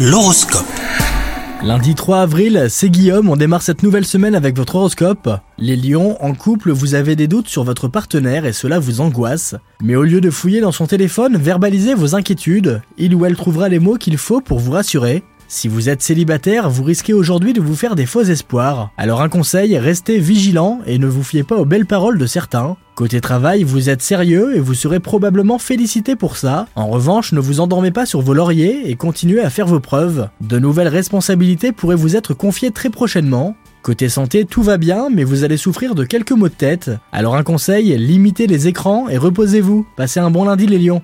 L'horoscope. Lundi 3 avril, c'est Guillaume, on démarre cette nouvelle semaine avec votre horoscope. Les lions, en couple, vous avez des doutes sur votre partenaire et cela vous angoisse. Mais au lieu de fouiller dans son téléphone, verbalisez vos inquiétudes. Il ou elle trouvera les mots qu'il faut pour vous rassurer. Si vous êtes célibataire, vous risquez aujourd'hui de vous faire des faux espoirs. Alors un conseil, restez vigilant et ne vous fiez pas aux belles paroles de certains. Côté travail, vous êtes sérieux et vous serez probablement félicité pour ça. En revanche, ne vous endormez pas sur vos lauriers et continuez à faire vos preuves. De nouvelles responsabilités pourraient vous être confiées très prochainement. Côté santé, tout va bien, mais vous allez souffrir de quelques maux de tête. Alors un conseil, limitez les écrans et reposez-vous. Passez un bon lundi les lions.